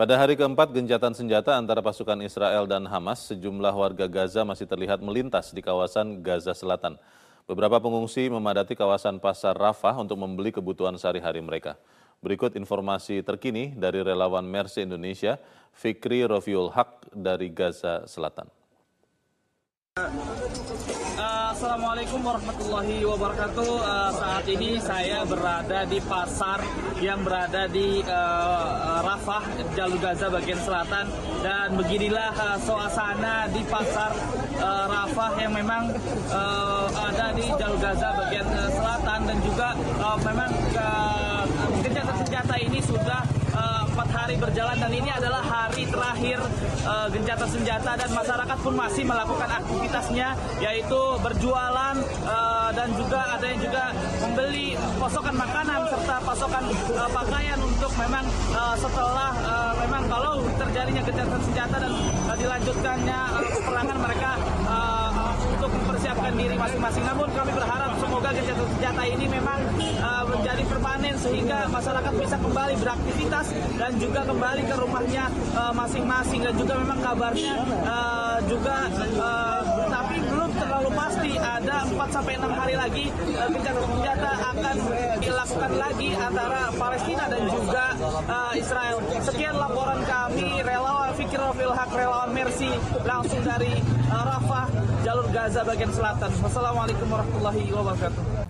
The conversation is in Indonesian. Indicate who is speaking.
Speaker 1: Pada hari keempat gencatan senjata antara pasukan Israel dan Hamas, sejumlah warga Gaza masih terlihat melintas di kawasan Gaza Selatan. Beberapa pengungsi memadati kawasan Pasar Rafah untuk membeli kebutuhan sehari-hari mereka. Berikut informasi terkini dari relawan Mercy Indonesia, Fikri Rofiul Haq dari Gaza Selatan.
Speaker 2: Assalamualaikum warahmatullahi wabarakatuh. Uh, saat ini saya berada di pasar yang berada di uh, Rafah, Jalur Gaza bagian selatan dan beginilah uh, suasana di pasar uh, Rafah yang memang uh, ada di Jalur Gaza bagian uh, selatan dan juga uh, memang uh, senjata-senjata ini sudah hari berjalan dan ini adalah hari terakhir uh, gencatan senjata dan masyarakat pun masih melakukan aktivitasnya yaitu berjualan uh, dan juga ada yang juga membeli pasokan makanan serta pasokan uh, pakaian untuk memang uh, setelah uh, memang kalau terjadinya gencatan senjata dan uh, dilanjutkannya uh, peperangan mereka uh, untuk mempersiapkan diri masing-masing. Namun kami berharap senjata ini memang uh, menjadi permanen sehingga masyarakat bisa kembali beraktivitas dan juga kembali ke rumahnya masing-masing uh, dan juga memang kabarnya uh, juga uh, tapi belum terlalu pasti ada 4 sampai 6 hari lagi uh, gencatan senjata akan dilakukan lagi antara Palestina dan juga uh, Israel. Sekian laporan kami relawan Fikir Hak relawan Mercy langsung dari uh, Rafah jalur Gaza bagian selatan. Wassalamualaikum warahmatullahi wabarakatuh.